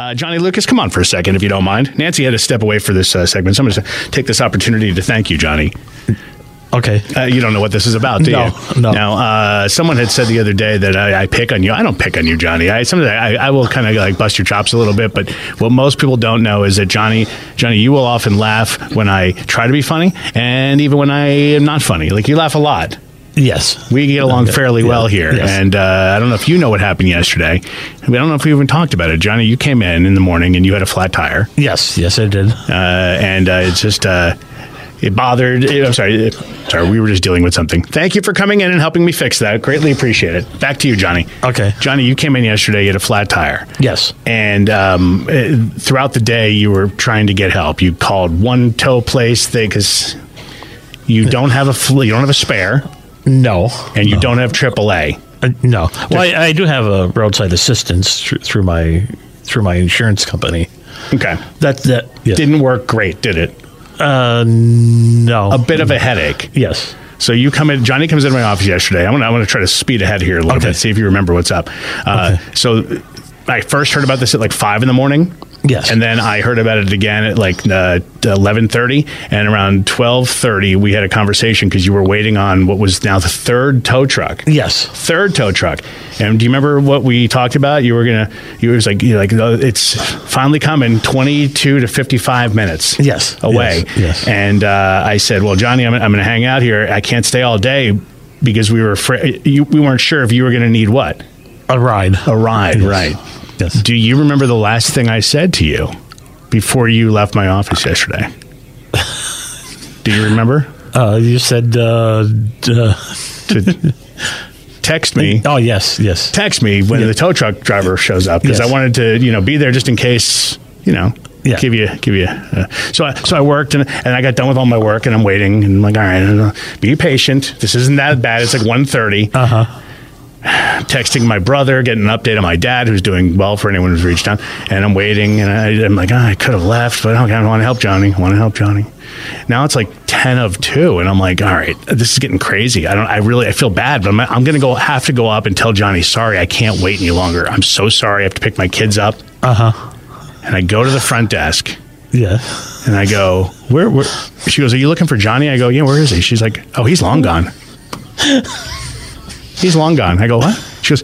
Uh, Johnny Lucas, come on for a second, if you don't mind. Nancy had to step away for this uh, segment, so I'm going to take this opportunity to thank you, Johnny. Okay. Uh, you don't know what this is about, do No, you? no. Now, uh, someone had said the other day that I, I pick on you. I don't pick on you, Johnny. I sometimes I, I will kind of like bust your chops a little bit, but what most people don't know is that Johnny, Johnny, you will often laugh when I try to be funny, and even when I am not funny. Like you laugh a lot. Yes. We get along Okay. fairly Yeah. well here, Yes. and uh, I don't know if you know what happened yesterday. I don't know if we even talked about it. Johnny, you came in in the morning and you had a flat tire. Yes. Yes, I did. uh, and uh, it's just uh, it bothered. I'm sorry, it- sorry, we were just dealing with something. Thank you for coming in and helping me fix that. Greatly appreciate it. Back to you, Johnny. Okay. Johnny, you came in yesterday. You had a flat tire. Yes. And um, eh, throughout the day, you were trying to get help. You called one tow place because you don't have a you don't have a spare, No. and you don't have AAA. Uh, no. Well, I, I do have a roadside assistance through, through my through my insurance company. Okay, That that yeah. didn't work great, did it? uh no A bit of a headache. yes So you come in. Johnny comes into my office yesterday. I'm gonna I'm gonna try to speed ahead here a little Okay. bit. See if you remember what's up. Uh, So I first heard about this at like five in the morning. Yes. And then I heard about it again at like uh, eleven thirty, and around twelve thirty, we had a conversation because you were waiting on what was now the third tow truck. yes Third tow truck. And do you remember what we talked about? You were gonna. You was like, you like, "Oh, it's finally coming. Twenty-two to fifty-five minutes. Yes. Away. Yes. Yes. And uh, I said, well, Johnny, I'm, I'm going to hang out here. I can't stay all day because we were afraid. You, we weren't sure if you were going to need what a ride a ride. Yes. Right. Do you remember the last thing I said to you before you left my office yesterday? Do you remember? uh you said uh, uh To text me. oh yes yes text me when the tow truck driver shows up because Yes. I wanted to, you know, be there just in case, you know, Yeah. give you, give you. Uh, so, I, so I worked and, and I got done with all my work and I'm waiting and I'm like, all right, be patient. This isn't that bad. It's like 1.30. uh huh Texting my brother, getting an update on my dad, who's doing well for anyone who's reached out. And I'm waiting and I, I'm like, oh, I could have left, but okay, I want to help Johnny. I want to help Johnny. Now it's like 10 of 2 and I'm like, all right, this is getting crazy. I don't, I really, I feel bad, but I'm, I'm going to go, have to go up and tell Johnny, sorry, I can't wait any longer. I'm so sorry. I have to pick my kids up. uh huh And I go to the front desk yeah and I go, where, where? She goes, Are you looking for Johnny? I go, Yeah, where is he? She's like, Oh, he's long gone. He's long gone. I go, What? She goes,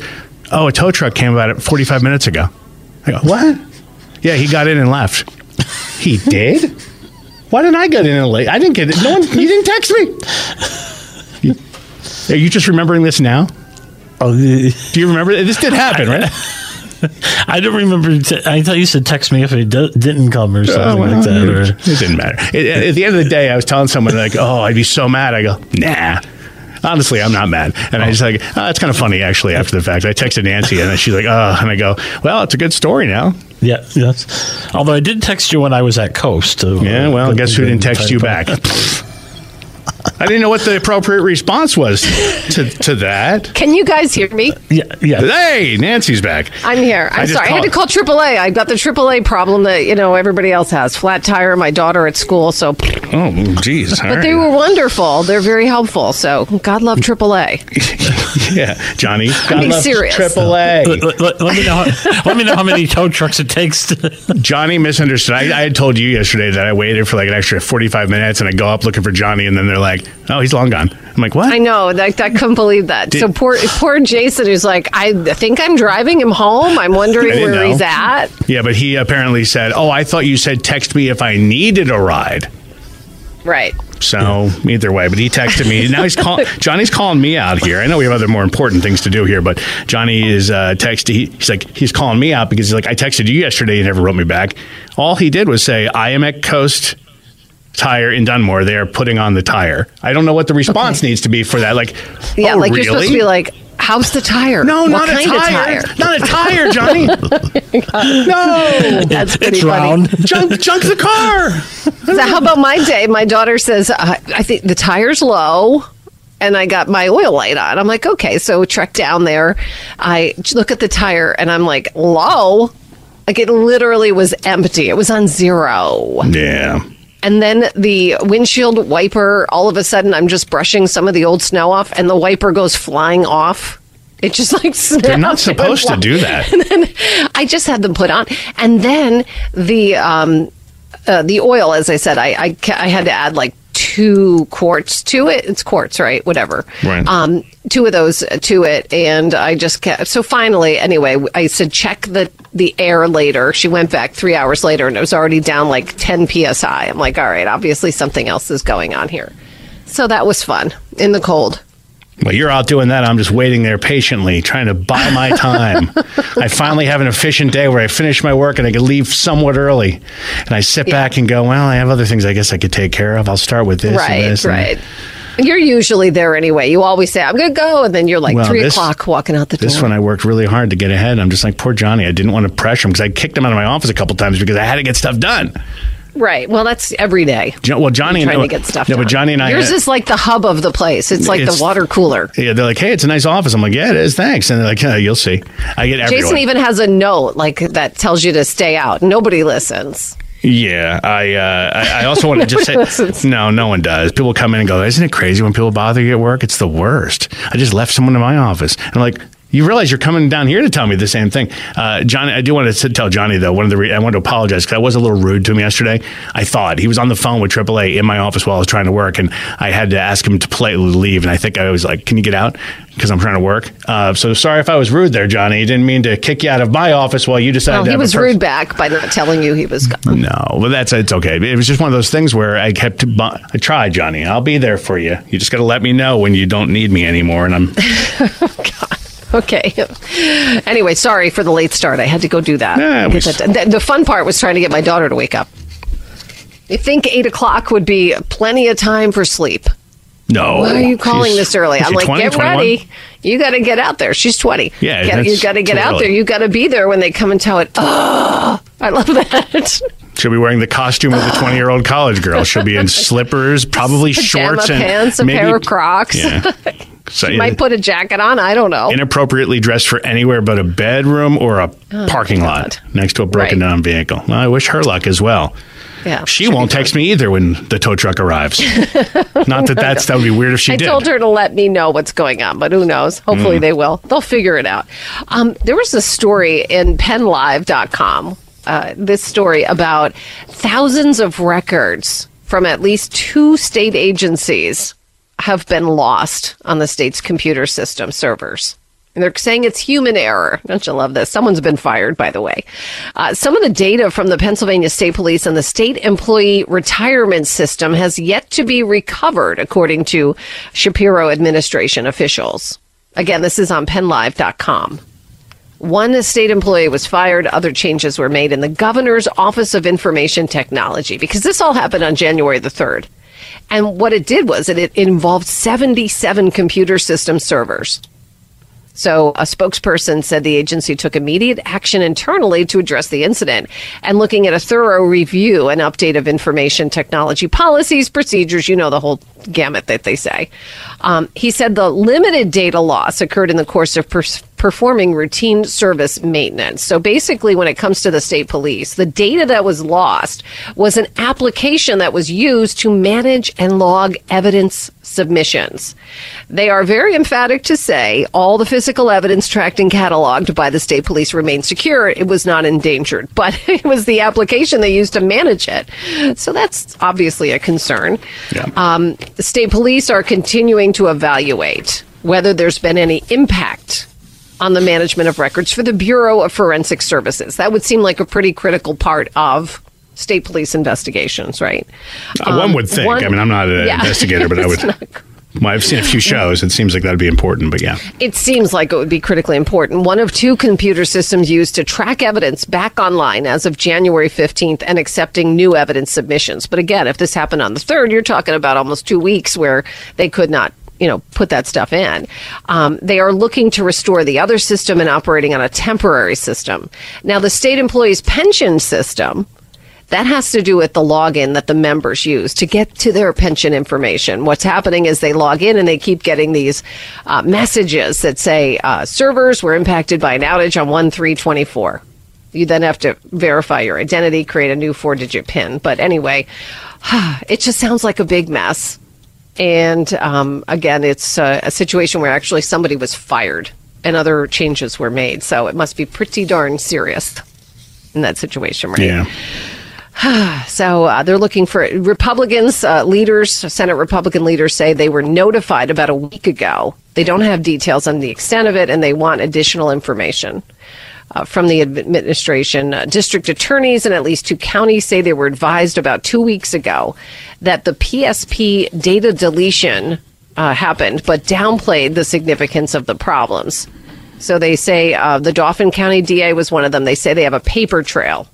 Oh, a tow truck came about it 45 minutes ago. I go, What? Yeah, he got in and left. He did? Why didn't I get in and late? I didn't get it. No one, you didn't text me. You- are you just remembering this now? oh Do you remember? This did happen, right? I don't remember t- I thought you said text me if it do- didn't come or something Oh, well, like that or It didn't matter. It- at the end of the day, I was telling someone like, "Oh, I'd be so mad." I go, "Nah." Honestly, I'm not mad, and I just like, oh, it's kind of funny actually. After the fact, I texted Nancy, and she's like, "Oh," and I go, "Well, it's a good story now." Yeah, yes. Although I did text you when I was at Coast. uh, Yeah, well, guess who didn't text you back? I didn't know what the appropriate response was to to that. Can you guys hear me? Yeah, yeah. Hey, Nancy's back. I'm here. I I'm just sorry. I had to call AAA. I got the AAA problem that you know everybody else has. Flat tire. My daughter at school. So Oh, geez. But they were wonderful. They're very helpful. So God love AAA. yeah, Johnny. God being love serious. Triple A. Let, let- let- let me know. How, let me know how many tow trucks it takes. To, Johnny misunderstood. I, I had told you yesterday that I waited for like an extra 45 minutes and I go up looking for Johnny and then they're like, oh, he's long gone. I'm like, what? I know. Like, I couldn't believe that. so poor, poor Jason who's like, I think I'm driving him home. I'm wondering where know. he's at. Yeah, but he apparently said, oh, I thought you said text me if I needed a ride. Right. So either way, but he texted me. Now he's calling. Johnny's calling me out here. I know we have other more important things to do here, but Johnny is uh, texting. He, he's like he's calling me out because he's like I texted you yesterday. You never wrote me back. All he did was say I am at Coast Tire in Dunmore. They are putting on the tire. I don't know what the response needs to be for that. Like, Yeah, oh, like really? you're supposed to be like, how's the tire? No, what not a tire. tire? Not a tire, Johnny. no, That's pretty it's funny. round. junk, junk the car. So how about my day? My daughter says, uh, I think the tire's low. And I got my oil light on. I'm like, okay, so trek down there. I look at the tire and I'm like, low? Like it literally was empty. It was on zero. Yeah. And then the windshield wiper, all of a sudden, I'm just brushing some of the old snow off and the wiper goes flying off. It just like. They're not supposed to do that. I just had them put on, and then the um, uh, the oil, as I said, I, I I had to add like two quarts to it. It's quarts, right? Whatever. Right. Um, two of those to it, and I just kept. So finally, anyway, I said check the the air later. She went back three hours later, and it was already down like ten psi. I'm like, all right, obviously something else is going on here. So that was fun in the cold. Well, you're out doing that. I'm just waiting there patiently, trying to buy my time. I finally have an efficient day where I finish my work and I can leave somewhat early. And I sit back and go, well, I have other things I guess I could take care of. I'll start with this and right, this. right. You're usually there anyway. You always say, I'm going to go. And then you're like Well, three this- o'clock walking out the door. This one I worked really hard to get ahead. I'm just like, poor Johnny. I didn't want to pressure him because I kicked him out of my office a couple times because I had to get stuff done. Right. Well, that's every day. Jo- Well, Johnny Trying and to get stuff No, done. but Johnny and I. Yours is like the hub of the place. It's like It's- the water cooler. yeah, they're like, hey, it's a nice office. I'm like, yeah, it is. Thanks. And they're like, yeah, you'll see. I get everyone. Jason even has a note like that tells you to stay out. Nobody listens. Yeah, I uh, I, I also want to just say listens. no, no one does. People come in and go, "Isn't it crazy when people bother you at work? It's the worst." I just left someone in my office. I'm like, you realize you're coming down here to tell me the same thing, uh, Johnny. I do want to tell Johnny though. One of the re- I want to apologize because I was a little rude to him yesterday. I thought he was on the phone with AAA in my office while I was trying to work, and I had to ask him to politely leave. And I think I was like, "Can you get out?" Because I'm trying to work. Uh, so sorry if I was rude there, Johnny. Didn't mean to kick you out of my office while you decided. Well, to he was rude back by not telling you he was gone. no, but that's it's okay. It was just one of those things where I kept. I tried, Johnny. I'll be there for you. You just got to let me know when you don't need me anymore. And I'm Okay. Anyway, sorry for the late start. I had to go do that. We that the, the fun part was trying to get my daughter to wake up. I think eight o'clock would be plenty of time for sleep. no. Why are you calling She's- this early? I'm like, 20, get 21? ready. You got to get out there. She's 20. Yeah, Get- you got to get out early. there. You got to be there when they come and tell it. Oh, I love that. She'll be wearing the costume of the 20 year old college girl. She'll be in slippers, probably Pajama shorts and pants, a maybe, pair of Crocs. Yeah. So, yeah, Might put a jacket on. I don't know. inappropriately dressed for anywhere but a bedroom or a parking Oh, God. lot next to a broken Right. down vehicle. Well, I wish her luck as well. yeah, She won't text me either when the tow truck arrives. Not that that's that would be weird if she I did. I told her to let me know what's going on, but who knows? Mm. Hopefully they will. They'll figure it out. Um, there was a story in pennlive.com, uh, this story about thousands of records from at least two state agencies have been lost on the state's computer system servers. And they're saying it's human error. Don't you love this? Someone's been fired, by the way. Uh, some of the data from the Pennsylvania State Police and the state employee retirement system has yet to be recovered, according to Shapiro administration officials. Again, this is on pennlive.com. One state employee was fired. Other changes were made in the governor's Office of Information Technology because this all happened on January the 3rd. And what it did was it, it involved 77 computer system servers. So, a spokesperson said the agency took immediate action internally to address the incident and looking at a thorough review and update of information technology policies, procedures, you know, the whole gamut that they say. Um, he said the limited data loss occurred in the course of pers- performing routine service maintenance. So basically, when it comes to the state police, the data that was lost was an application that was used to manage and log evidence submissions. They are very emphatic to say all the physical evidence tracked and cataloged by the state police remained secure. It was not endangered, but it was the application they used to manage it. So that's obviously a concern. Yeah. Um, the state police are continuing to evaluate whether there's been any impact on the management of records for the Bureau of Forensic Services. That would seem like a pretty critical part of state police investigations, right? Uh, one would think. one- I mean, I'm not an Yeah. investigator, but I would. not- Well, I've seen a few shows. It seems like that'd be important, but yeah. It seems like it would be critically important. One of two computer systems used to track evidence back online as of January 15th and accepting new evidence submissions. But again, if this happened on the 3rd, you're talking about almost two weeks where they could not. You know, put that stuff in. Um, they are looking to restore the other system and operating on a temporary system. Now, the state employees' pension system, that has to do with the login that the members use to get to their pension information. What's happening is they log in and they keep getting these uh, messages that say uh, servers were impacted by an outage on 1 324. You then have to verify your identity, create a new four digit PIN. But anyway, it just sounds like a big mess. And um, again, it's uh, a situation where actually somebody was fired and other changes were made. So it must be pretty darn serious in that situation, right? Yeah. So uh, they're looking for Republicans, uh, leaders, Senate Republican leaders say they were notified about a week ago. They don't have details on the extent of it, and they want additional information. Uh, from the administration, uh, district attorneys in at least two counties say they were advised about two weeks ago that the PSP data deletion uh, happened, but downplayed the significance of the problems. So they say uh, the Dauphin County DA was one of them. They say they have a paper trail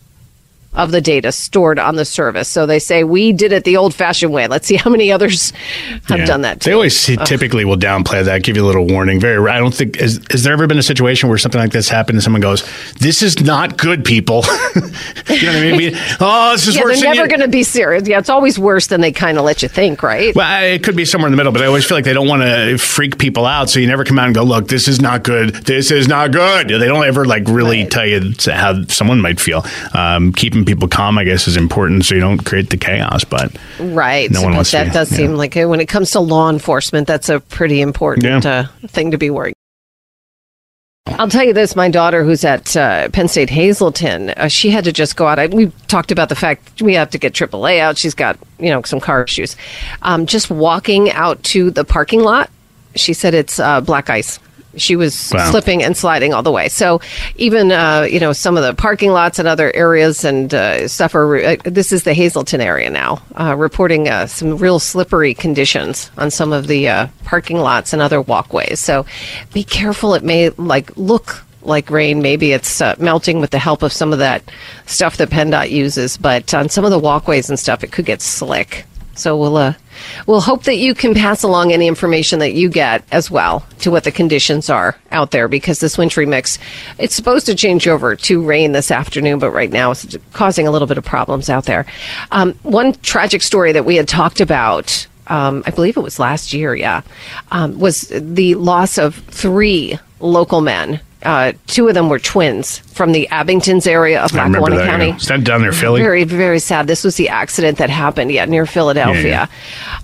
of the data stored on the service. So they say we did it the old-fashioned way. Let's see how many others have Yeah. done that. They always see, typically will downplay that, give you a little warning. Very. I don't think. Is, has there ever been a situation where something like this happened and someone goes, "This is not good, people." you know what I mean? We- oh, this is yeah, worse. they're never going to be serious. Yeah, it's always worse than they kind of let you think, right? Well, I- it could be somewhere in the middle, but I always feel like they don't want to freak people out, so you never come out and go, "Look, this is not good. This is not good." They don't ever like really Right. tell you how someone might feel. Um, keeping people calm, I guess, is important, so you don't create the chaos. But Right. No one wants that to- does yeah. seem like uh, when it comes to law enforcement, that's a pretty important Yeah. uh, thing to be worried. I'll tell you this: my daughter, who's at uh, Penn State Hazleton, uh, she had to just go out. I, we talked about the fact we have to get AAA out. She's got you know some car issues. Um, just walking out to the parking lot, she said it's uh, black ice. She was Wow. slipping and sliding all the way. So even uh, you know some of the parking lots and other areas and uh, stuff are. Uh, this is the Hazleton area now, uh, reporting uh, some real slippery conditions on some of the uh, parking lots and other walkways. So be careful. It may like look like rain. Maybe it's uh, melting with the help of some of that stuff that PennDOT uses, but on some of the walkways and stuff, it could get slick. So we'll uh, we'll hope that you can pass along any information that you get as well to what the conditions are out there because this wintry mix it's supposed to change over to rain this afternoon, but right now it's causing a little bit of problems out there. Um, one tragic story that we had talked about. Um, I believe it was last year, yeah, um, was the loss of three local men. Uh, two of them were twins from the Abingtons area of I Lackawanna that. County. yeah. Is that down there, Philly? Very, very sad. This was the accident that happened, yeah, near Philadelphia.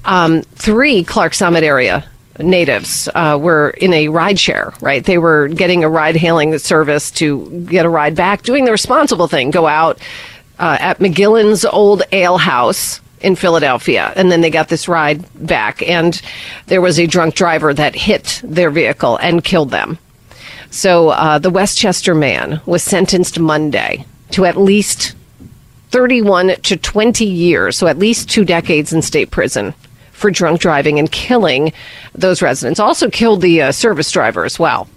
Um, three Clarks Summit area natives uh, were in a ride share, right? They were getting a ride hailing service to get a ride back, doing the responsible thing, go out uh, at McGillin's old ale house in Philadelphia. And then they got this ride back, and there was a drunk driver that hit their vehicle and killed them. So uh, the West Chester man was sentenced Monday to at least 31 to 20 years, so at least two decades in state prison for drunk driving and killing those residents. Also killed the uh, service driver as well.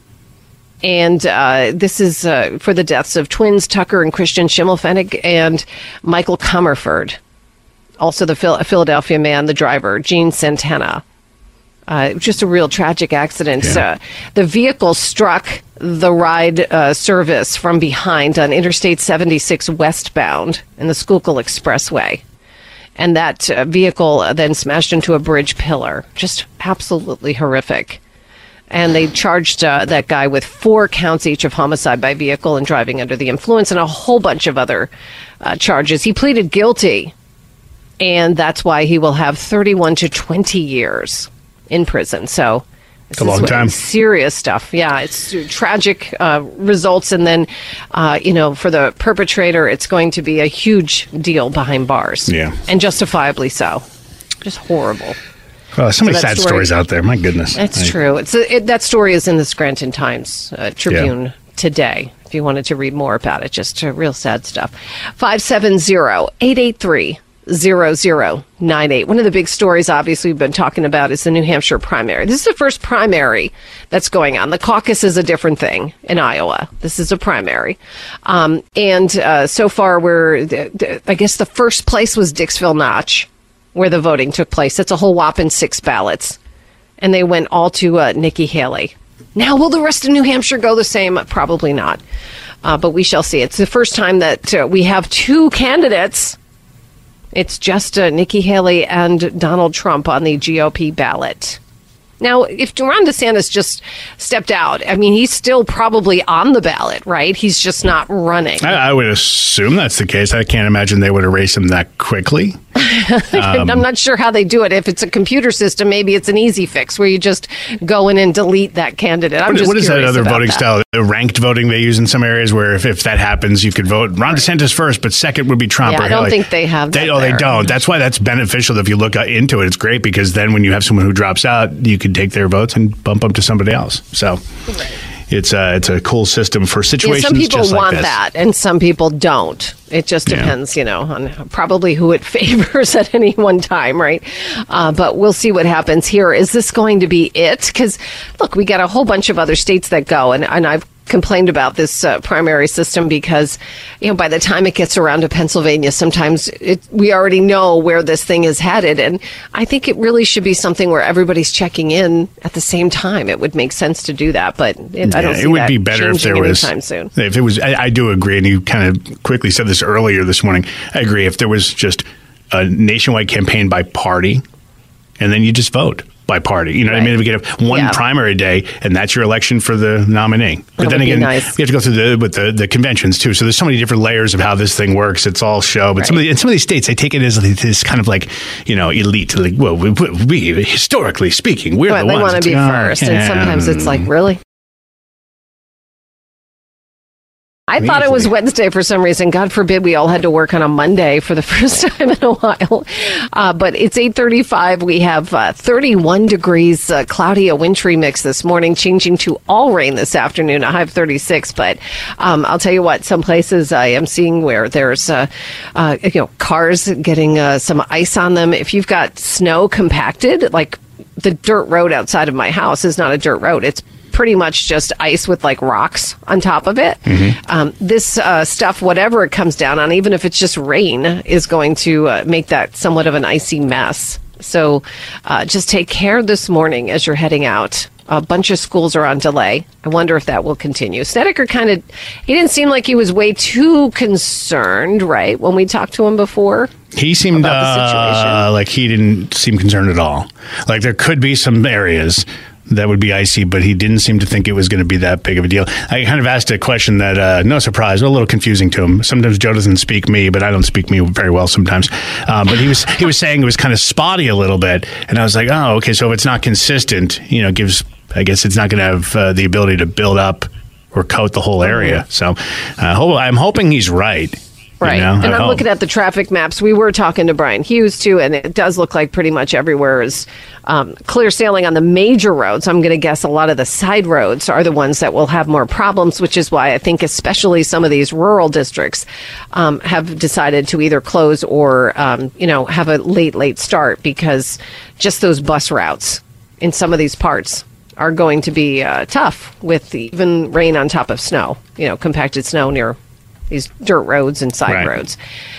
And uh, this is uh, for the deaths of twins Tucker and Christian Schimmelfennig and Michael Comerford. Also, the Phil- Philadelphia man, the driver, Gene Santana. Uh, just a real tragic accident. Yeah. Uh, the vehicle struck the ride uh, service from behind on Interstate 76 westbound in the Schuylkill Expressway. And that uh, vehicle uh, then smashed into a bridge pillar. Just absolutely horrific. and they charged uh, that guy with four counts each of homicide by vehicle and driving under the influence, and a whole bunch of other uh, charges. He pleaded guilty, and that's why he will have 31 to 20 years in prison. So. it's a long time. Serious stuff. Yeah, it's tragic uh, results, and then, uh, you know, for the perpetrator, it's going to be a huge deal behind bars. Yeah. and justifiably so. Just horrible. Oh, so many that sad story- stories out there. My goodness. That's I- true. It's a, it, that story is in the Scranton Times uh, Tribune today. If you wanted to read more about it, just uh, real sad stuff. 570-883-0098. One of the big stories, obviously, we've been talking about is the New Hampshire primary. This is the first primary that's going on. The caucus is a different thing in Iowa. This is a primary. Um, and uh, so far, we're, I guess the first place was Dixville Notch, where the voting took place. That's a whole whopping six ballots and they went all to uh, Nikki Haley. Now, will the rest of New Hampshire go the same? Probably not. Uh, but we shall see. It's the first time that uh, we have two candidates. It's just uh, Nikki Haley and Donald Trump on the GOP ballot. Now, if Ron DeSantis just stepped out, I mean, he's still probably on the ballot, right? He's just not running. I, I would assume that's the case. I can't imagine they would erase him that quickly. I'm not sure how they do it. If it's a computer system, maybe it's an easy fix where you just go in and delete that candidate. I'm What- what is that other voting that. style? The ranked voting they use in some areas where if, if that happens, you could vote Ron DeSantis first, but second would be Trump. Yeah, or I don't Haley. think they have They, that oh, they don't. That's why that's beneficial. If you look uh, into it, it's great because then when you have someone who drops out, you take their votes and bump them to somebody else. So it's a it's a cool system for Yeah, situations. some people like want this. that, and some people don't. It just Yeah. depends, you know, on probably who it favors at any one time, right? Uh, but we'll see what happens here. Is this going to be it? Because look, we got a whole bunch of other states that go, and, and I've complained about this uh, primary system because, you know, by the time it gets around to Pennsylvania, sometimes it, we already know where this thing is headed, and I think it really should be something where everybody's checking in at the same time. It would make sense to do that, but it, I don't. See it would be better if there was anytime soon. If it was, I, I do agree, and you kind of quickly said this earlier this morning. I agree. If there was just a nationwide campaign by party, and then you just vote by party. You know what I mean? If we get one Yeah. primary day, and that's your election for the nominee. But That then again, nice. you have to go through the with the, the conventions too. So there's so many different layers of how this thing works. It's all show, but some of the, in some of these states, they take it as this kind of like you know elite. Like, well, we, we historically speaking, we're Right, the they ones. want to be oh, first, and sometimes it's like, really? I thought it was Wednesday for some reason. God forbid we all had to work on a Monday for the first time in a while. Uh, but it's 8:35. We have uh, 31 degrees, uh, cloudy, a wintry mix this morning, changing to all rain this afternoon. A high of 36. But um, I'll tell you what, some places I am seeing where there's uh, uh, you know cars getting uh, some ice on them. If you've got snow compacted, like the dirt road outside of my house is not a dirt road. It's pretty much just ice with like rocks on top of it. Um, this uh, stuff, whatever it comes down on, even if it's just rain, is going to uh, make that somewhat of an icy mess. So uh, just take care this morning as you're heading out. A bunch of schools are on delay. I wonder if that will continue. Snedeker kind of, he didn't seem like he was way too concerned, right? When we talked to him before. He seemed about the situation. uh, like he didn't seem concerned at all. Like there could be some areas that would be icy, but he didn't seem to think it was going to be that big of a deal. I kind of asked a question that, uh, no surprise, a little confusing to him. Sometimes Joe doesn't speak me, but I don't speak me very well sometimes. Um, but he was he was saying it was kind of spotty a little bit, and I was like, oh, okay. So if it's not consistent, you know, gives I guess it's not going to have uh, the ability to build up or coat the whole area. So uh, I'm hoping he's right. You Right. know? and I'm hope. looking at the traffic maps. We were talking to Brian Hughes too, and it does look like pretty much everywhere is um, clear sailing on the major roads. I'm going to guess a lot of the side roads are the ones that will have more problems, which is why I think especially some of these rural districts um, have decided to either close or, um, you know, have a late, late start because just those bus routes in some of these parts are going to be uh, tough with even rain on top of snow, you know, compacted snow near these dirt roads and side Right. roads.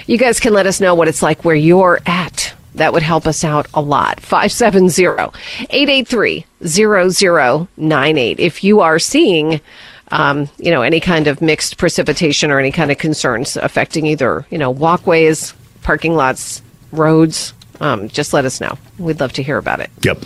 You guys can let us know what it's like where you're at. That would help us out a lot. 570-883-0098. If you are seeing um, you know, any kind of mixed precipitation or any kind of concerns affecting either, you know, walkways, parking lots, roads, um, just let us know. We'd love to hear about it. Yep.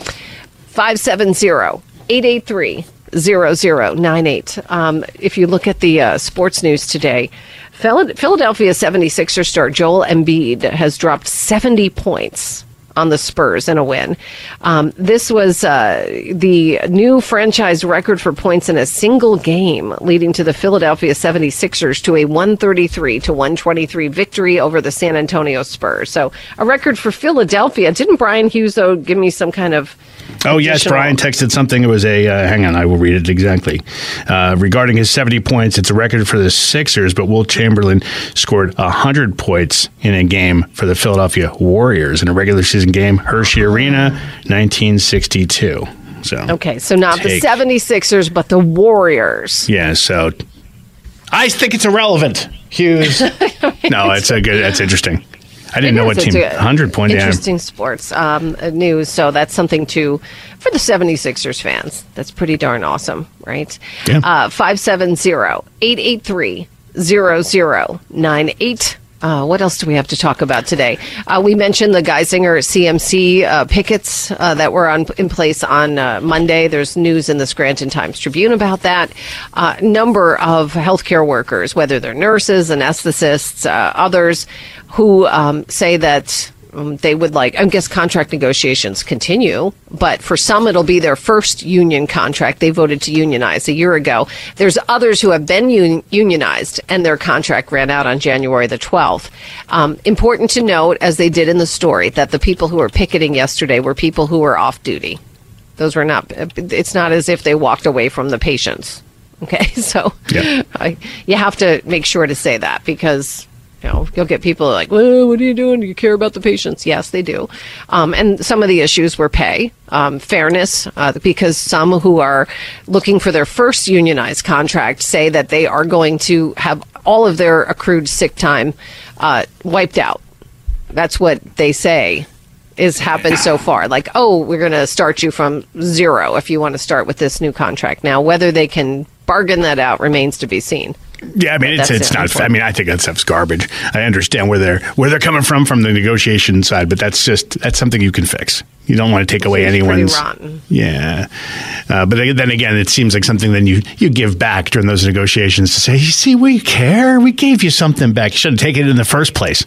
570 883 0098. Um, if you look at the uh, sports news today, Philadelphia 76er star Joel Embiid has dropped 70 points on the Spurs in a win. Um, this was uh, the new franchise record for points in a single game, leading to the Philadelphia 76ers to a 133 to 123 victory over the San Antonio Spurs. So a record for Philadelphia. Didn't Brian Hughes, though, give me some kind of Oh yes, Brian texted something. It was a uh, hang on, I will read it exactly. Uh, regarding his seventy points, it's a record for the Sixers, but Wilt Chamberlain scored hundred points in a game for the Philadelphia Warriors in a regular season game, Hershey Arena, nineteen sixty two. So Okay, so not Take. the 76ers, but the Warriors. yeah, so I think it's irrelevant, Hughes. no, it's a good. That's interesting. I didn't It know what team. Hundred point. Yeah. Interesting sports um, uh, news. So that's something to for the 76ers fans. That's pretty darn awesome, right? Yeah. Uh, 570-883-0098. Uh, what else do we have to talk about today? Uh, we mentioned the Geisinger CMC uh, pickets uh, that were on in place on uh, Monday. There's news in the Scranton Times Tribune about that. Uh, number of healthcare workers, whether they're nurses, anesthetists, others, who um, say that um, they would like, I guess contract negotiations continue, but for some it'll be their first union contract. They voted to unionize a year ago. There's others who have been un- unionized and their contract ran out on January the 12th. Um, important to note, as they did in the story, that the people who were picketing yesterday were people who were off duty. Those were not, it's not as if they walked away from the patients. Okay, so Yeah. I, you have to make sure to say that because you know you'll get people like, "Well, what are you doing? Do you care about the patients?" Yes, they do. Um, and some of the issues were pay, um, fairness, uh, because some who are looking for their first unionized contract say that they are going to have all of their accrued sick time uh, wiped out. That's what they say is happened so far. Like, oh, we're going to start you from zero if you want to start with this new contract. Now, whether they can bargain that out remains to be seen. Yeah, I mean it's it's it, not. I mean I think that stuff's garbage. I understand where they're where they're coming from from the negotiation side, but that's just that's something you can fix. You don't want to take away anyone's. rotten. Yeah, uh, but then again, it seems like something then you you give back during those negotiations to say, you see, we care. We gave you something back. You should have taken it in the first place.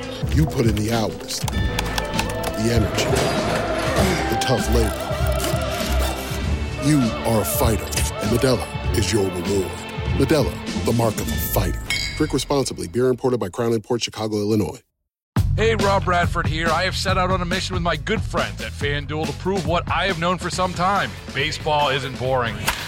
You put in the hours, the energy, the tough labor. You are a fighter, and Modelo is your reward. Modelo, the mark of a fighter. Drink responsibly. Beer imported by Crown Imports Chicago, Illinois. Hey, Rob Bradford here. I have set out on a mission with my good friends at FanDuel to prove what I have known for some time baseball isn't boring.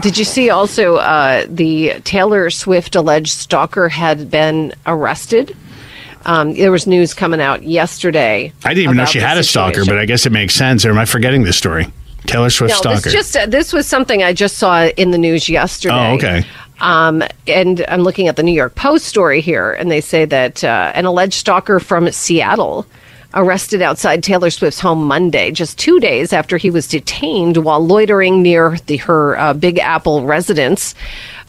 Did you see also uh, the Taylor Swift alleged stalker had been arrested? Um, there was news coming out yesterday. I didn't even know she had a stalker, situation. but I guess it makes sense. Or am I forgetting this story? Taylor Swift no, stalker. this just uh, this was something I just saw in the news yesterday. Oh, okay. Um, and I'm looking at the New York Post story here, and they say that uh, an alleged stalker from Seattle arrested outside Taylor Swift's home Monday, just two days after he was detained while loitering near the, her uh, Big Apple residence.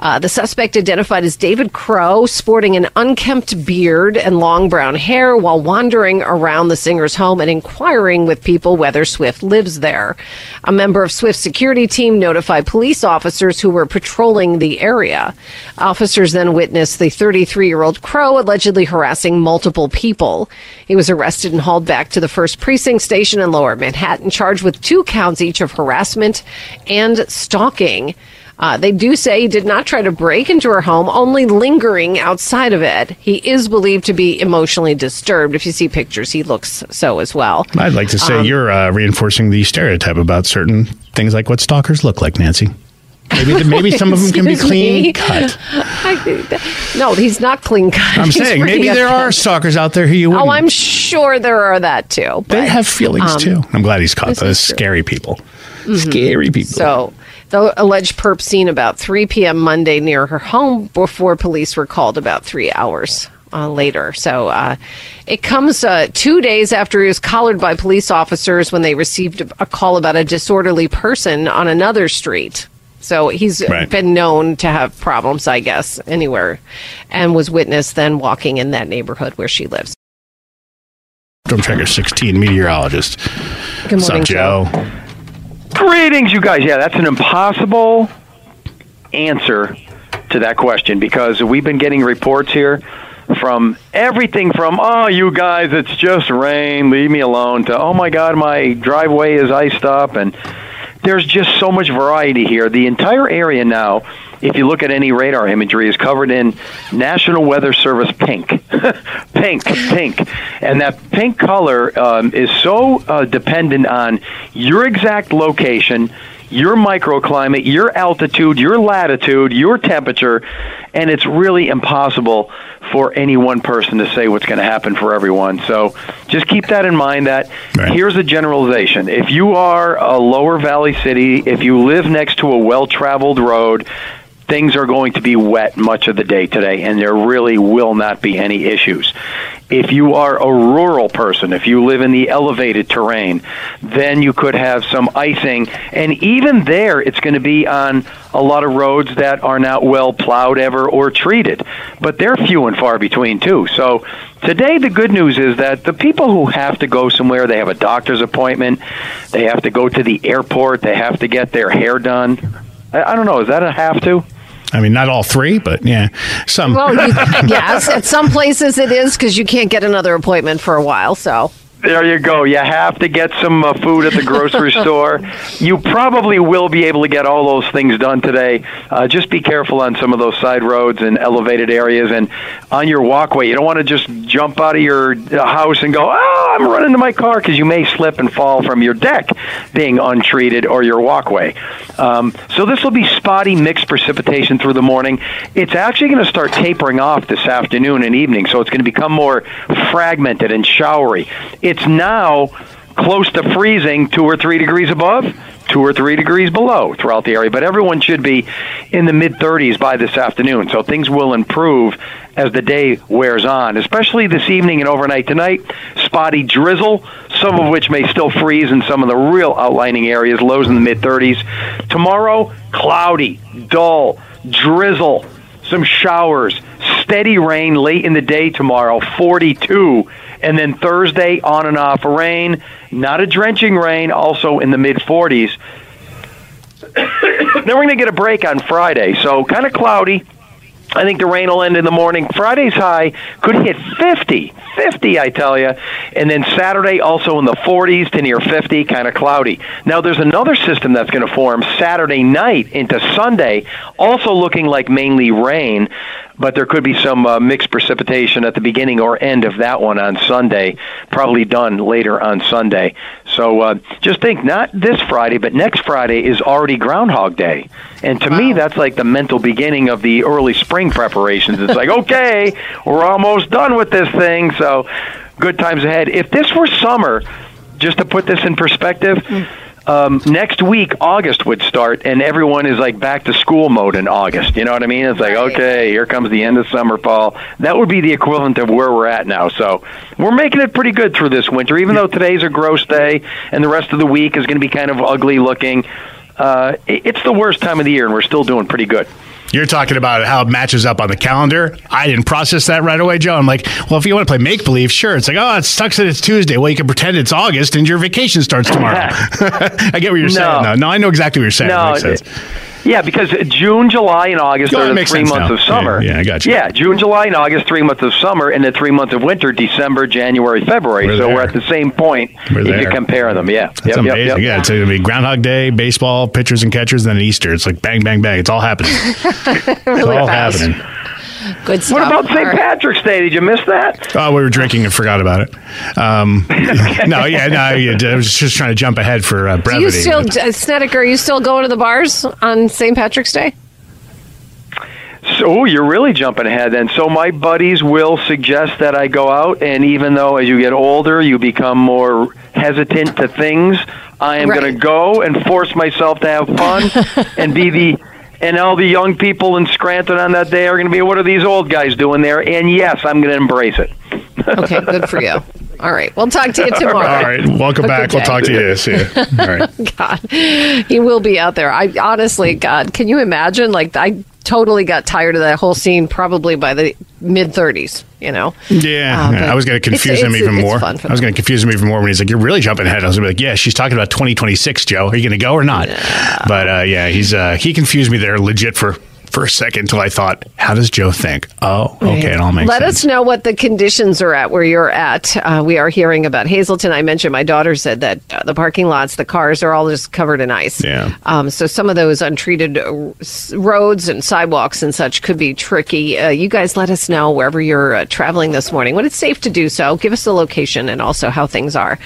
Uh, the suspect identified as David Crowe, sporting an unkempt beard and long brown hair while wandering around the singer's home and inquiring with people whether Swift lives there. A member of Swift's security team notified police officers who were patrolling the area. Officers then witnessed the 33 year old Crowe allegedly harassing multiple people. He was arrested and hauled back to the first precinct station in lower Manhattan, charged with two counts each of harassment and stalking. Uh, they do say he did not try to break into her home, only lingering outside of it. He is believed to be emotionally disturbed. If you see pictures, he looks so as well. I'd like to say Um, you're uh, reinforcing the stereotype about certain things like what stalkers look like, Nancy. Maybe, maybe some of them can be Excuse me. clean cut. I- no, he's not clean cut. I'm He's saying maybe there are stalkers out there who you wouldn't. Oh, I'm sure there are that too. they have feelings um, too. I'm glad he's caught those scary people. Mhm. Scary people. So, the alleged perp seen about 3 p.m. Monday near her home before police were called about three hours uh, later. So, uh, it comes uh, two days after he was collared by police officers when they received a call about a disorderly person on another street. So he's Right. been known to have problems, I guess, anywhere, and was witnessed then walking in that neighborhood where she lives. Storm Tracker 16 meteorologist. Good What's morning, up, Joe? Greetings, you guys. Yeah, that's an impossible answer to that question because we've been getting reports here from everything from, oh, you guys, it's just rain, leave me alone, to, oh my God, my driveway is iced up. And there's just so much variety here. The entire area now, if you look at any radar imagery, is covered in National Weather Service pink. pink, pink. And that pink color um, is so uh, dependent on your exact location, your microclimate, your altitude, your latitude, your temperature, and it's really impossible for any one person to say what's going to happen for everyone. So just keep that in mind that here's a generalization. If you are a lower valley city, if you live next to a well-traveled road, things are going to be wet much of the day today, and there really will not be any issues. If you are a rural person, if you live in the elevated terrain, then you could have some icing. And even there, it's going to be on a lot of roads that are not well plowed ever or treated. But they're few and far between, too. So today, the good news is that the people who have to go somewhere, they have a doctor's appointment, they have to go to the airport, they have to get their hair done. I, don't know, is that a have to? I mean, not all three, but yeah, some. Well, you, at some places it is because you can't get another appointment for a while. So There you go. You have to get some uh, food at the grocery store. You probably will be able to get all those things done today. Uh, just be careful on some of those side roads and elevated areas and on your walkway. You don't want to just jump out of your uh, house and go, oh, I'm running to my car because you may slip and fall from your deck being untreated or your walkway. Um, so this will be spotty mixed precipitation through the morning. It's actually going to start tapering off this afternoon and evening, so it's going to become more fragmented and showery. It's now close to freezing, two or three degrees above, two or three degrees below throughout the area. But everyone should be in the mid 30s by this afternoon, so things will improve as the day wears on, especially this evening and overnight tonight. Spotty drizzle, some of which may still freeze in some of the real outlining areas, lows in the mid 30s. Tomorrow, cloudy, dull, drizzle, some showers, steady rain late in the day tomorrow, 42. And then Thursday, on and off rain, not a drenching rain, also in the mid 40s. then we're going to get a break on Friday, so kind of cloudy. I think the rain will end in the morning. Friday's high could hit 50. 50, I tell you. And then Saturday also in the 40s to near 50, kind of cloudy. Now there's another system that's going to form Saturday night into Sunday, also looking like mainly rain, but there could be some uh, mixed precipitation at the beginning or end of that one on Sunday, probably done later on Sunday. So uh, just think, not this Friday, but next Friday is already Groundhog Day. And to me, that's like the mental beginning of the early spring preparations. It's like, okay, we're almost done with this thing, so good times ahead. If this were summer, just to put this in perspective, um, next week August would start, and everyone is like back to school mode in August. You know what I mean? It's like okay, here comes the end of summer, fall. That would be the equivalent of where we're at now. So we're making it pretty good through this winter, even though today's a gross day, and the rest of the week is going to be kind of ugly looking. Uh, it- it's the worst time of the year, and we're still doing pretty good. You're talking about how it matches up on the calendar. I didn't process that right away, Joe. I'm like, well, if you want to play make believe, sure. It's like, oh, it sucks that it's Tuesday. Well, you can pretend it's August and your vacation starts tomorrow. I get what you're saying. No. No, no, I know exactly what you're saying. No, It makes it- sense. Yeah, because June, July, and August are the three months now. of summer. Yeah, yeah, I got you. Yeah, June, July, and August, three months of summer, and the three months of winter, December, January, February. We're so there. we're at the same point We're if you compare them. Yeah, It's Yep, yep, amazing. yep. Yeah, it's going to be Groundhog Day, baseball, pitchers and catchers, and then Easter. It's like bang, bang, bang. It's all happening. it's all fast. happening. Good stuff. What about St. All right. Patrick's Day? Did you miss that? Oh, we were drinking and forgot about it. Um, no, yeah, no, I was just trying to jump ahead for uh, Do brevity. you still, uh, Snedeker, are you still going to the bars on St. Patrick's Day? So you're really jumping ahead. then. so my buddies will suggest that I go out, and even though as you get older, you become more hesitant to things, I am Right. going to go and force myself to have fun and be the. And all the young people in Scranton on that day are going to be, what are these old guys doing there? And yes, I'm going to embrace it. Okay, good for you. All right, we'll talk to you tomorrow. All right, welcome back. We'll talk to you. See you. All right. God, he will be out there. I honestly, God, can you imagine? Like, I totally got tired of that whole scene probably by the mid 30s. You know? Yeah, Uh, yeah, I was going to confuse it's- him it's- even it's more. I was going to confuse him even more when he's like, "You're really jumping ahead." I was going to be like, "Yeah, she's talking about 2026, Joe. Are you going to go or not?" But uh, yeah, he's uh, he confused me there legit for for a second until I thought, "How does Joe think?" Oh, okay, it all makes Let sense. us know what the conditions are at where you're at. Uh, we are hearing about Hazleton. I mentioned my daughter said that uh, the parking lots, the cars are all just covered in ice. Yeah. Um, so some of those untreated uh, roads and sidewalks and such could be tricky. Uh, you guys let us know wherever you're uh, traveling this morning when it's safe to do so. Give us the location and also how things are.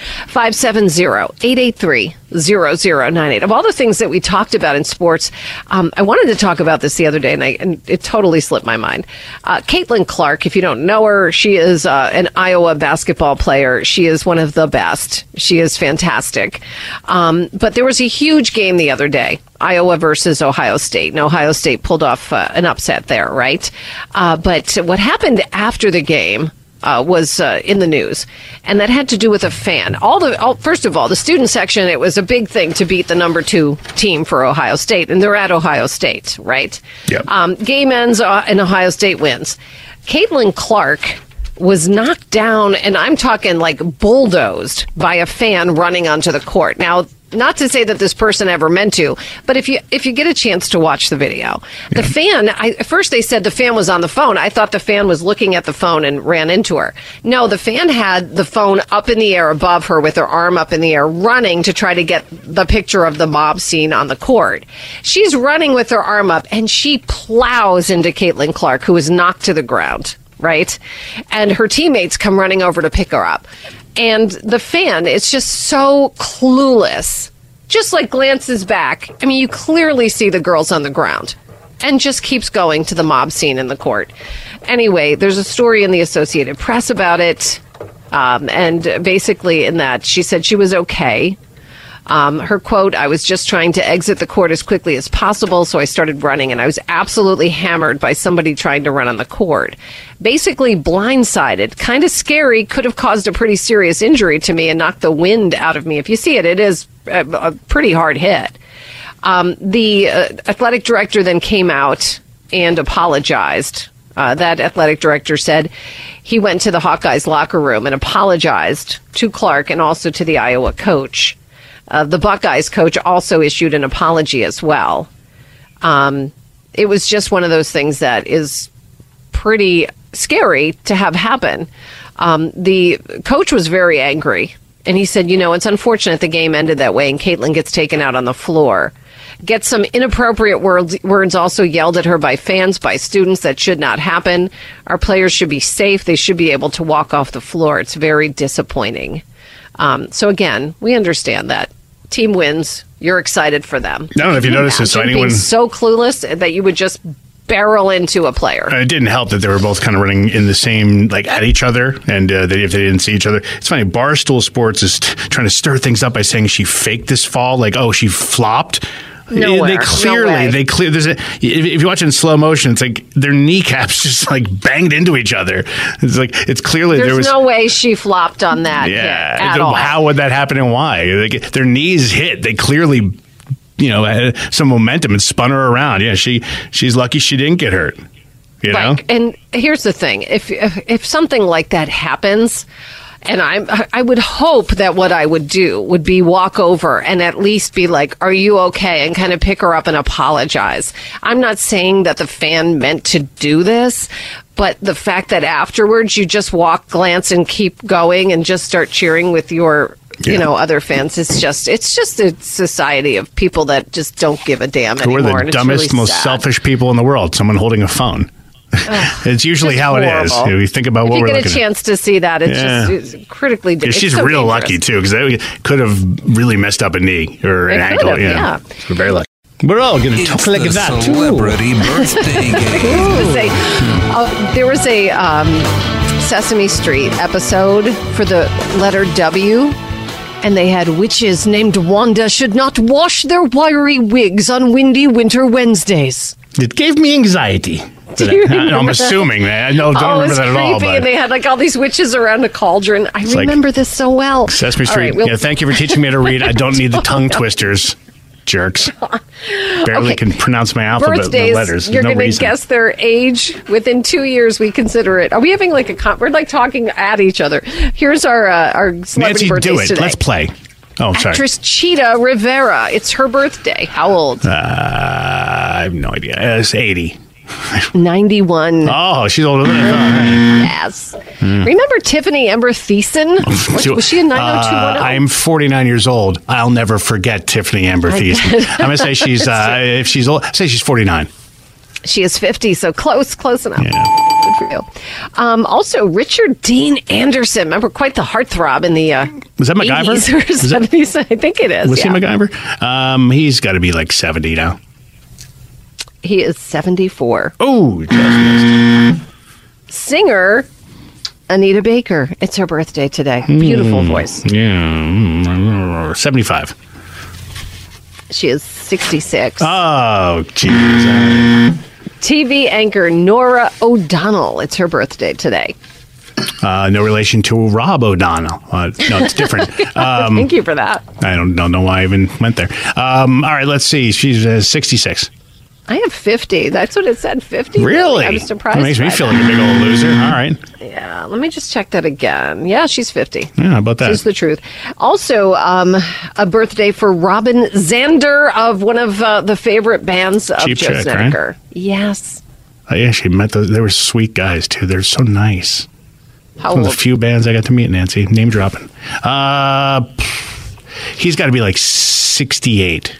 570-883-0098. Of all the things that we talked about in sports, um, I wanted to talk about this the other day and, I, and it totally slipped my mind. Uh, Caitlin Clark, if you don't know her, she is uh, an Iowa basketball player. She is one of the best. She is fantastic. Um, but there was a huge game the other day. Iowa versus Ohio State. And Ohio State pulled off uh, an upset there, right? Uh, but what happened after the game uh, was uh, in the news, and that had to do with a fan. All the all, first of all, the student section. It was a big thing to beat the number two team for Ohio State, and they're at Ohio State, right? Yep. Um, game ends uh, and Ohio State wins. Caitlin Clark was knocked down, and I'm talking like bulldozed by a fan running onto the court. Now, not to say that this person ever meant to, but if you if you get a chance to watch the video, the fan. I, at first they said the fan was on the phone. I thought the fan was looking at the phone and ran into her. No, the fan had the phone up in the air above her with her arm up in the air, running to try to get the picture of the mob scene on the court. She's running with her arm up, and she plows into Caitlin Clark, who is knocked to the ground right? And her teammates come running over to pick her up. And the fan is just so clueless, just like glances back. I mean, you clearly see the girls on the ground and just keeps going to the mob scene in the court. Anyway, there's a story in the Associated Press about it. Um, and basically, in that, she said she was okay. Um, her quote, I was just trying to exit the court as quickly as possible, so I started running, and I was absolutely hammered by somebody trying to run on the court. Basically, blindsided, kind of scary, could have caused a pretty serious injury to me and knocked the wind out of me. If you see it, it is a, a pretty hard hit. Um, the uh, athletic director then came out and apologized. Uh, that athletic director said he went to the Hawkeyes locker room and apologized to Clark and also to the Iowa coach. Uh, the Buckeyes coach also issued an apology as well. Um, it was just one of those things that is pretty scary to have happen. Um, the coach was very angry, and he said, "You know, it's unfortunate the game ended that way, and Caitlin gets taken out on the floor." Gets some inappropriate words, words also yelled at her by fans, by students. That should not happen. Our players should be safe. They should be able to walk off the floor. It's very disappointing. Um, so again, we understand that team wins. You're excited for them. I don't know if you noticed this, so anyone- being so clueless that you would just barrel into a player. Uh, It didn't help that they were both kind of running in the same, like at each other, and uh, they, if they didn't see each other, it's funny. Barstool Sports is t- trying to stir things up by saying she faked this fall, like oh she flopped. Nowhere. They clearly, way. they clear. There's a, if, if you watch it in slow motion, it's like their kneecaps just like banged into each other. It's like it's clearly There's there was no way she flopped on that yeah. hit at Then all. How would that happen and why? Like, their knees hit. They clearly, you know, had some momentum and spun her around. Yeah, she she's lucky she didn't get hurt. You know, and here's the thing: if, if if something like that happens, and I I would hope that what I would do would be walk over and at least be like, "Are you okay?" and kind of pick her up and apologize. I'm not saying that the fan meant to do this. But the fact that afterwards you just walk, glance, and keep going, and just start cheering with your, you know, other fans, it's just, it's just a society of people that just don't give a damn who are the dumbest, really most sad. selfish people in the world? Someone holding a phone. It's usually Just how it is. horrible. You think about if what you we're get a looking at. chance to see that, it's Yeah. just it's critically. Yeah, it's she's so real dangerous. lucky too, because they could have really messed up a knee or an They ankle. could've, yeah. we're very lucky. We're all going to talk like the that celebrity too. birthday game. There was a, uh, there was a um, Sesame Street episode for the letter W, and they had witches named Wanda should not wash their wiry wigs on windy winter Wednesdays. It gave me anxiety. I'm assuming that. I don't, don't oh, remember that at all. But and they had like all these witches around a cauldron. I like remember this so well. Sesame Street. right, we'll- yeah, thank you for teaching me to read. I don't need the tongue twisters. Jerks. Barely Okay. can pronounce my alphabet birthdays. the letters. There's You're no going to guess their age within two years. We consider it. Are we having like a? Con- we're like talking at each other. Here's our uh, our celebrity Nancy, birthdays do it. today. Let's play. Oh, sorry. Actress Chita Rivera. It's her birthday. How old? Uh, I have no idea. Uh, It's 80. 91. Oh, she's older than I thought. Yes. Remember Tiffani Amber Thiessen? Was, was she a 90210? Uh, I'm 49 years old. I'll never forget Tiffani Amber Thiessen. I'm gonna say she's uh, if she's old, say she's 49. She is 50, so close, close enough. Yeah. Good for you. Um, also, Richard Dean Anderson. Remember, quite the heartthrob in the uh, Was that MacGyver? 80s or Was that- 70s. I think it is. Was yeah. he MacGyver? Um, he's got to be like 70 now. He is 74. Oh, just. Singer Anita Baker. It's her birthday today. Beautiful voice. Yeah, mm, 75. She is 66. Oh, jeez. TV anchor Norah O'Donnell. It's her birthday today. Uh, no relation to Rob O'Donnell. Uh, no, it's different. Um, Thank you for that. I don't, don't know why I even went there. Um, all right, let's see. She's uh, 66. I have 50. That's what it said, 50. Really? I'm surprised. That makes me feel that. like a big old loser. All right. Yeah, let me just check that again. Yeah, she's 50. Yeah, about that? She's the truth. Also, um, a birthday for Robin Zander of one of uh, the favorite bands of Cheap Joe right? Snedeker. Yes. I actually met those. They were sweet guys, too. They're so nice. How One of old? the few bands I got to meet, Nancy. Name dropping. Uh, he's got to be like 68.